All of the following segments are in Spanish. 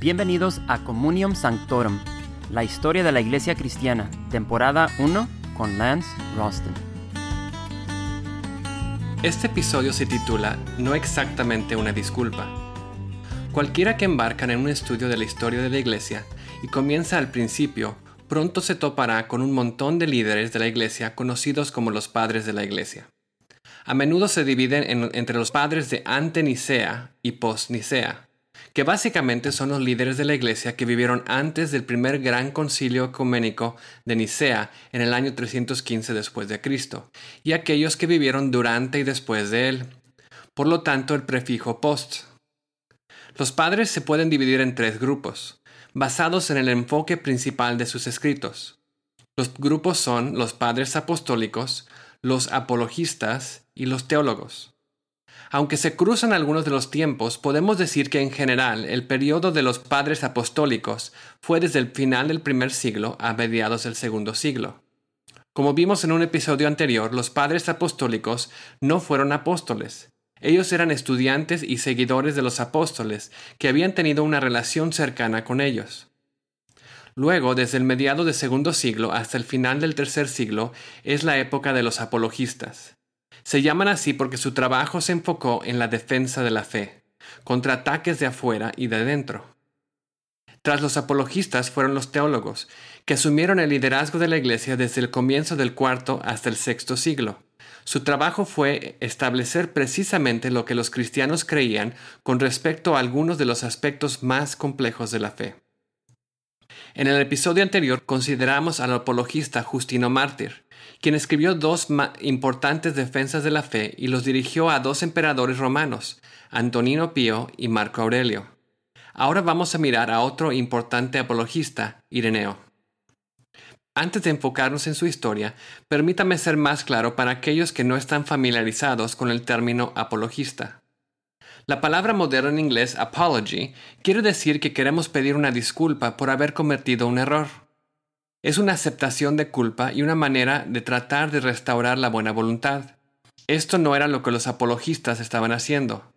Bienvenidos a Communium Sanctorum, la historia de la Iglesia Cristiana, temporada 1 con Lance Ralston. Este episodio se titula No exactamente una disculpa. Cualquiera que embarca en un estudio de la historia de la Iglesia y comienza al principio, pronto se topará con un montón de líderes de la Iglesia conocidos como los padres de la Iglesia. A menudo se dividen entre los padres de ante-Nicea y post-Nicea que básicamente son los líderes de la Iglesia que vivieron antes del primer gran concilio ecuménico de Nicea en el año 315 después de Cristo, y aquellos que vivieron durante y después de él. Por lo tanto, el prefijo post. Los padres se pueden dividir en tres grupos, basados en el enfoque principal de sus escritos. Los grupos son los padres apostólicos, los apologistas y los teólogos. Aunque se cruzan algunos de los tiempos, podemos decir que en general el periodo de los padres apostólicos fue desde el final del primer siglo a mediados del segundo siglo. Como vimos en un episodio anterior, los padres apostólicos no fueron apóstoles. Ellos eran estudiantes y seguidores de los apóstoles, que habían tenido una relación cercana con ellos. Luego, desde el mediado del segundo siglo hasta el final del tercer siglo, es la época de los apologistas. Se llaman así porque su trabajo se enfocó en la defensa de la fe, contra ataques de afuera y de dentro. Tras los apologistas fueron los teólogos, que asumieron el liderazgo de la Iglesia desde el comienzo del cuarto hasta el sexto siglo. Su trabajo fue establecer precisamente lo que los cristianos creían con respecto a algunos de los aspectos más complejos de la fe. En el episodio anterior consideramos al apologista Justino Mártir, quien escribió dos importantes defensas de la fe y los dirigió a dos emperadores romanos, Antonino Pío y Marco Aurelio. Ahora vamos a mirar a otro importante apologista, Ireneo. Antes de enfocarnos en su historia, permítame ser más claro para aquellos que no están familiarizados con el término apologista. La palabra moderna en inglés apology quiere decir que queremos pedir una disculpa por haber cometido un error. Es una aceptación de culpa y una manera de tratar de restaurar la buena voluntad. Esto no era lo que los apologistas estaban haciendo.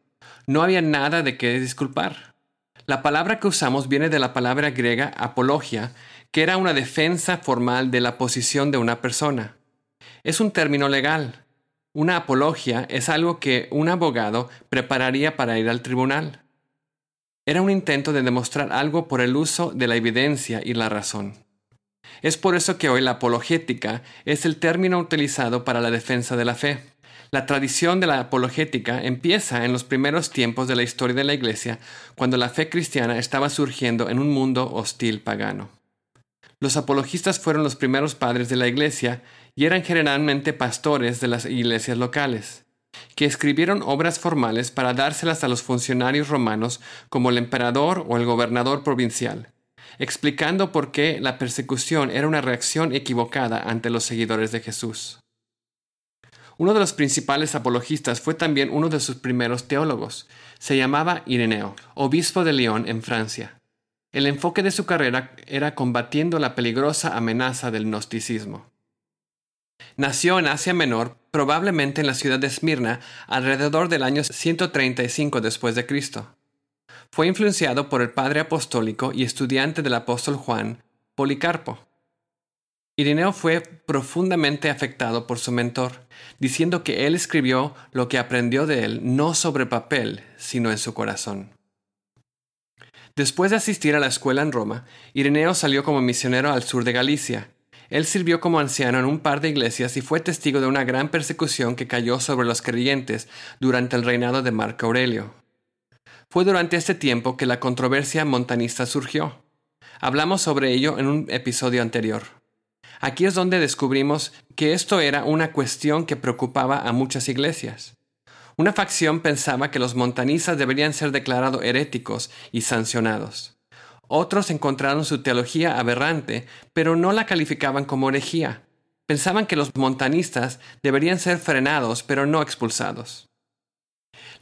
No había nada de qué disculpar. La palabra que usamos viene de la palabra griega apologia, que era una defensa formal de la posición de una persona. Es un término legal. Una apologia es algo que un abogado prepararía para ir al tribunal. Era un intento de demostrar algo por el uso de la evidencia y la razón. Es por eso que hoy la apologética es el término utilizado para la defensa de la fe. La tradición de la apologética empieza en los primeros tiempos de la historia de la Iglesia, cuando la fe cristiana estaba surgiendo en un mundo hostil pagano. Los apologistas fueron los primeros padres de la Iglesia y eran generalmente pastores de las iglesias locales, que escribieron obras formales para dárselas a los funcionarios romanos como el emperador o el gobernador provincial explicando por qué la persecución era una reacción equivocada ante los seguidores de Jesús. Uno de los principales apologistas fue también uno de sus primeros teólogos. Se llamaba Ireneo, obispo de Lyon en Francia. El enfoque de su carrera era combatiendo la peligrosa amenaza del gnosticismo. Nació en Asia Menor, probablemente en la ciudad de Esmirna, alrededor del año 135 después de Cristo. Fue influenciado por el padre apostólico y estudiante del apóstol Juan, Policarpo. Ireneo fue profundamente afectado por su mentor, diciendo que él escribió lo que aprendió de él no sobre papel, sino en su corazón. Después de asistir a la escuela en Roma, Ireneo salió como misionero al sur de Galicia. Él sirvió como anciano en un par de iglesias y fue testigo de una gran persecución que cayó sobre los creyentes durante el reinado de Marco Aurelio. Fue durante este tiempo que la controversia montanista surgió. Hablamos sobre ello en un episodio anterior. Aquí es donde descubrimos que esto era una cuestión que preocupaba a muchas iglesias. Una facción pensaba que los montanistas deberían ser declarados heréticos y sancionados. Otros encontraron su teología aberrante, pero no la calificaban como herejía. Pensaban que los montanistas deberían ser frenados, pero no expulsados.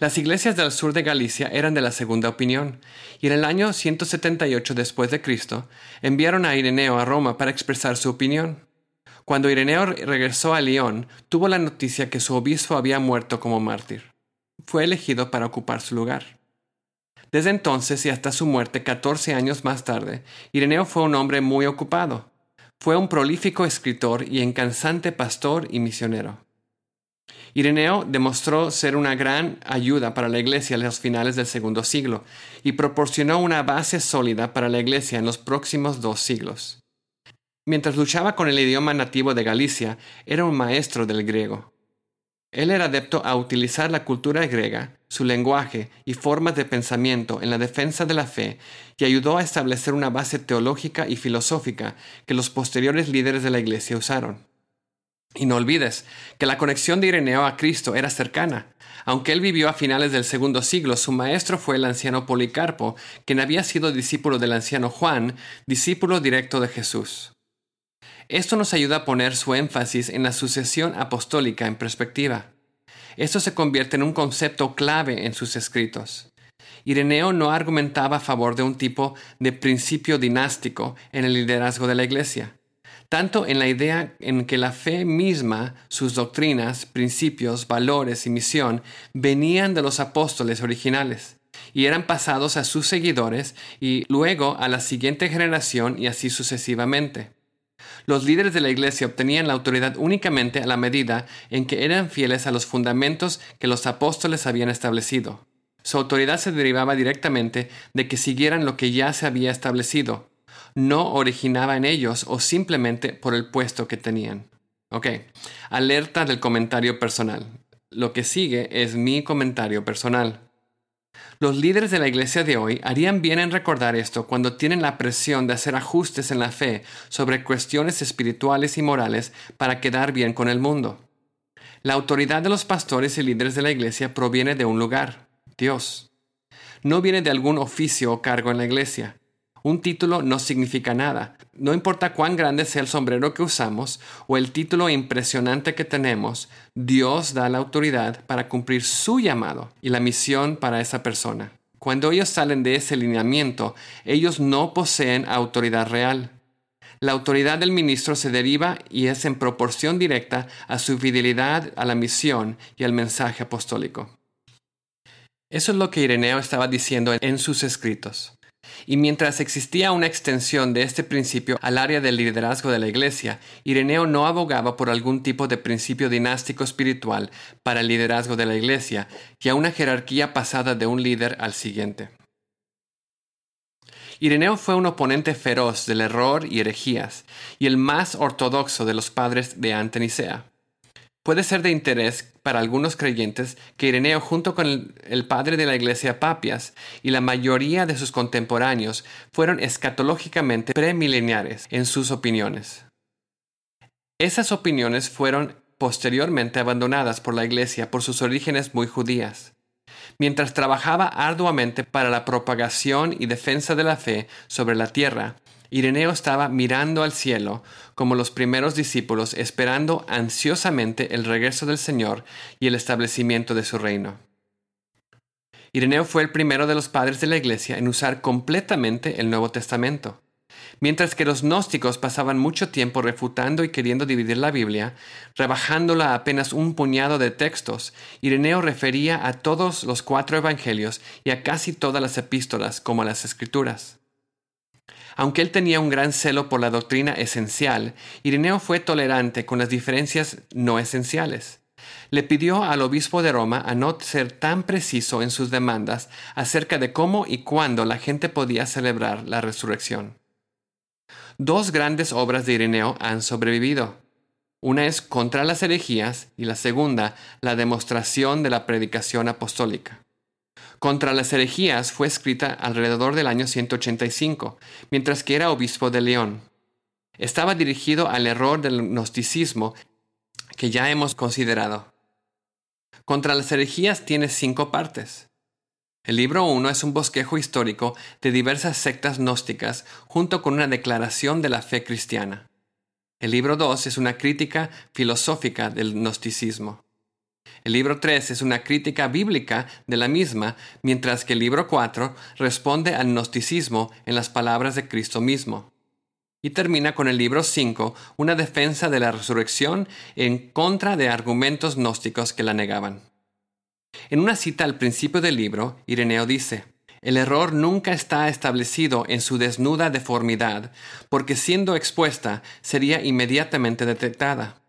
Las iglesias del sur de Galicia eran de la segunda opinión, y en el año 178 después de Cristo enviaron a Ireneo a Roma para expresar su opinión. Cuando Ireneo regresó a León, tuvo la noticia que su obispo había muerto como mártir. Fue elegido para ocupar su lugar. Desde entonces y hasta su muerte 14 años más tarde, Ireneo fue un hombre muy ocupado. Fue un prolífico escritor y incansante pastor y misionero. Ireneo demostró ser una gran ayuda para la Iglesia en los finales del segundo siglo y proporcionó una base sólida para la Iglesia en los próximos dos siglos. Mientras luchaba con el idioma nativo de Galicia, era un maestro del griego. Él era adepto a utilizar la cultura griega, su lenguaje y formas de pensamiento en la defensa de la fe y ayudó a establecer una base teológica y filosófica que los posteriores líderes de la Iglesia usaron. Y no olvides que la conexión de Ireneo a Cristo era cercana. Aunque él vivió a finales del segundo siglo, su maestro fue el anciano Policarpo, quien había sido discípulo del anciano Juan, discípulo directo de Jesús. Esto nos ayuda a poner su énfasis en la sucesión apostólica en perspectiva. Esto se convierte en un concepto clave en sus escritos. Ireneo no argumentaba a favor de un tipo de principio dinástico en el liderazgo de la Iglesia tanto en la idea en que la fe misma, sus doctrinas, principios, valores y misión venían de los apóstoles originales y eran pasados a sus seguidores y luego a la siguiente generación y así sucesivamente. Los líderes de la Iglesia obtenían la autoridad únicamente a la medida en que eran fieles a los fundamentos que los apóstoles habían establecido. Su autoridad se derivaba directamente de que siguieran lo que ya se había establecido, no originaba en ellos o simplemente por el puesto que tenían. Ok, alerta del comentario personal. Lo que sigue es mi comentario personal. Los líderes de la iglesia de hoy harían bien en recordar esto cuando tienen la presión de hacer ajustes en la fe sobre cuestiones espirituales y morales para quedar bien con el mundo. La autoridad de los pastores y líderes de la iglesia proviene de un lugar, Dios. No viene de algún oficio o cargo en la iglesia. Un título no significa nada. No importa cuán grande sea el sombrero que usamos o el título impresionante que tenemos, Dios da la autoridad para cumplir su llamado y la misión para esa persona. Cuando ellos salen de ese lineamiento, ellos no poseen autoridad real. La autoridad del ministro se deriva y es en proporción directa a su fidelidad a la misión y al mensaje apostólico. Eso es lo que Ireneo estaba diciendo en sus escritos. Y mientras existía una extensión de este principio al área del liderazgo de la Iglesia, Ireneo no abogaba por algún tipo de principio dinástico espiritual para el liderazgo de la Iglesia y a una jerarquía pasada de un líder al siguiente. Ireneo fue un oponente feroz del error y herejías, y el más ortodoxo de los padres de Antenicea. Puede ser de interés para algunos creyentes que Ireneo, junto con el, padre de la iglesia Papias y la mayoría de sus contemporáneos, fueron escatológicamente premileniares en sus opiniones. Esas opiniones fueron posteriormente abandonadas por la iglesia por sus orígenes muy judías. Mientras trabajaba arduamente para la propagación y defensa de la fe sobre la tierra, Ireneo estaba mirando al cielo como los primeros discípulos, esperando ansiosamente el regreso del Señor y el establecimiento de su reino. Ireneo fue el primero de los padres de la Iglesia en usar completamente el Nuevo Testamento. Mientras que los gnósticos pasaban mucho tiempo refutando y queriendo dividir la Biblia, rebajándola a apenas un puñado de textos, Ireneo refería a todos los cuatro evangelios y a casi todas las epístolas como a las escrituras. Aunque él tenía un gran celo por la doctrina esencial, Ireneo fue tolerante con las diferencias no esenciales. Le pidió al obispo de Roma a no ser tan preciso en sus demandas acerca de cómo y cuándo la gente podía celebrar la resurrección. Dos grandes obras de Ireneo han sobrevivido. Una es contra las herejías y la segunda, la demostración de la predicación apostólica contra las herejías fue escrita alrededor del año 185, mientras que era obispo de León. Estaba dirigido al error del gnosticismo que ya hemos considerado. Contra las herejías tiene cinco partes. El libro 1 es un bosquejo histórico de diversas sectas gnósticas junto con una declaración de la fe cristiana. El libro 2 es una crítica filosófica del gnosticismo. El libro 3 es una crítica bíblica de la misma, mientras que el libro 4 responde al gnosticismo en las palabras de Cristo mismo. Y termina con el libro 5, una defensa de la resurrección en contra de argumentos gnósticos que la negaban. En una cita al principio del libro, Ireneo dice, El error nunca está establecido en su desnuda deformidad, porque siendo expuesta sería inmediatamente detectada.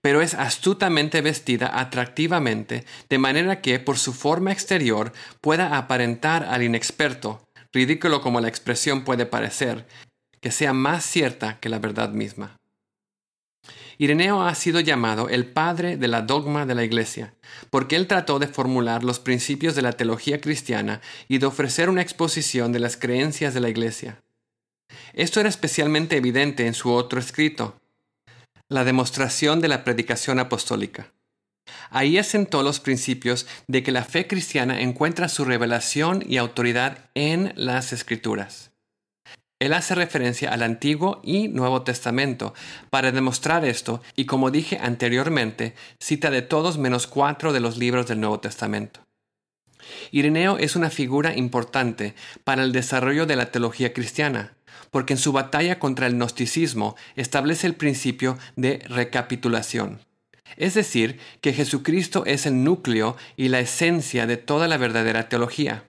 Pero es astutamente vestida atractivamente, de manera que por su forma exterior pueda aparentar al inexperto, ridículo como la expresión puede parecer, que sea más cierta que la verdad misma. Ireneo ha sido llamado el padre de la dogma de la Iglesia, porque él trató de formular los principios de la teología cristiana y de ofrecer una exposición de las creencias de la Iglesia. Esto era especialmente evidente en su otro escrito, La demostración de la predicación apostólica. Ahí asentó los principios de que la fe cristiana encuentra su revelación y autoridad en las Escrituras. Él hace referencia al Antiguo y Nuevo Testamento para demostrar esto y como dije anteriormente, cita de todos menos cuatro de los libros del Nuevo Testamento. Ireneo es una figura importante para el desarrollo de la teología cristiana, porque en su batalla contra el gnosticismo establece el principio de recapitulación. Es decir, que Jesucristo es el núcleo y la esencia de toda la verdadera teología.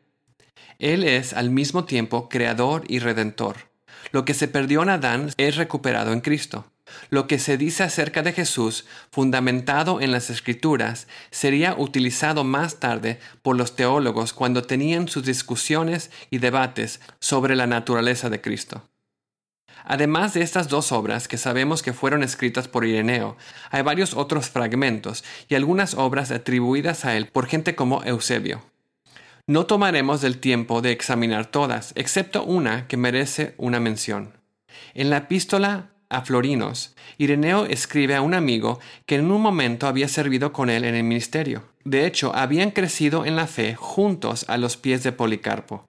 Él es al mismo tiempo creador y redentor. Lo que se perdió en Adán es recuperado en Cristo. Lo que se dice acerca de Jesús, fundamentado en las Escrituras, sería utilizado más tarde por los teólogos cuando tenían sus discusiones y debates sobre la naturaleza de Cristo. Además de estas dos obras que sabemos que fueron escritas por Ireneo, hay varios otros fragmentos y algunas obras atribuidas a él por gente como Eusebio. No tomaremos el tiempo de examinar todas, excepto una que merece una mención. En la epístola a Florinos, Ireneo escribe a un amigo que en un momento había servido con él en el ministerio. De hecho, habían crecido en la fe juntos a los pies de Policarpo.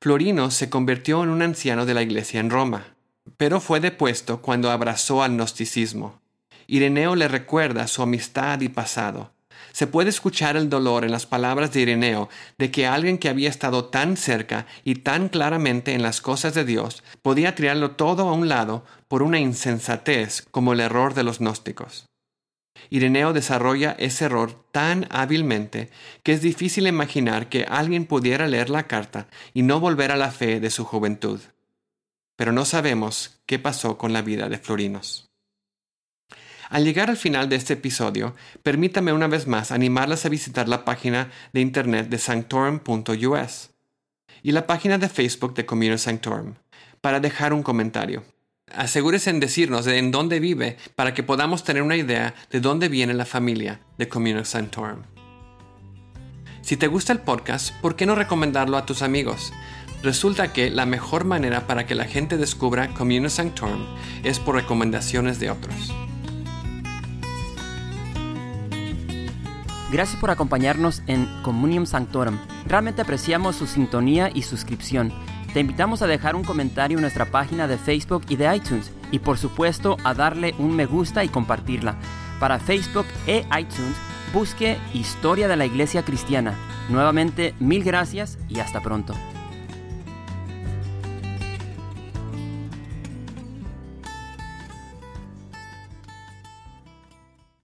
Florinos se convirtió en un anciano de la iglesia en Roma, pero fue depuesto cuando abrazó al gnosticismo. Ireneo le recuerda su amistad y pasado, se puede escuchar el dolor en las palabras de Ireneo de que alguien que había estado tan cerca y tan claramente en las cosas de Dios podía tirarlo todo a un lado por una insensatez como el error de los gnósticos. Ireneo desarrolla ese error tan hábilmente que es difícil imaginar que alguien pudiera leer la carta y no volver a la fe de su juventud. Pero no sabemos qué pasó con la vida de Florinos. Al llegar al final de este episodio, permítame una vez más animarlas a visitar la página de internet de sanctorum.us y la página de Facebook de Community Sanctorum para dejar un comentario. Asegúrese en decirnos de en dónde vive para que podamos tener una idea de dónde viene la familia de Community Sanctorum. Si te gusta el podcast, ¿por qué no recomendarlo a tus amigos? Resulta que la mejor manera para que la gente descubra Community Sanctorum es por recomendaciones de otros. Gracias por acompañarnos en Communium Sanctorum. Realmente apreciamos su sintonía y suscripción. Te invitamos a dejar un comentario en nuestra página de Facebook y de iTunes y por supuesto a darle un me gusta y compartirla. Para Facebook e iTunes, busque Historia de la Iglesia Cristiana. Nuevamente, mil gracias y hasta pronto.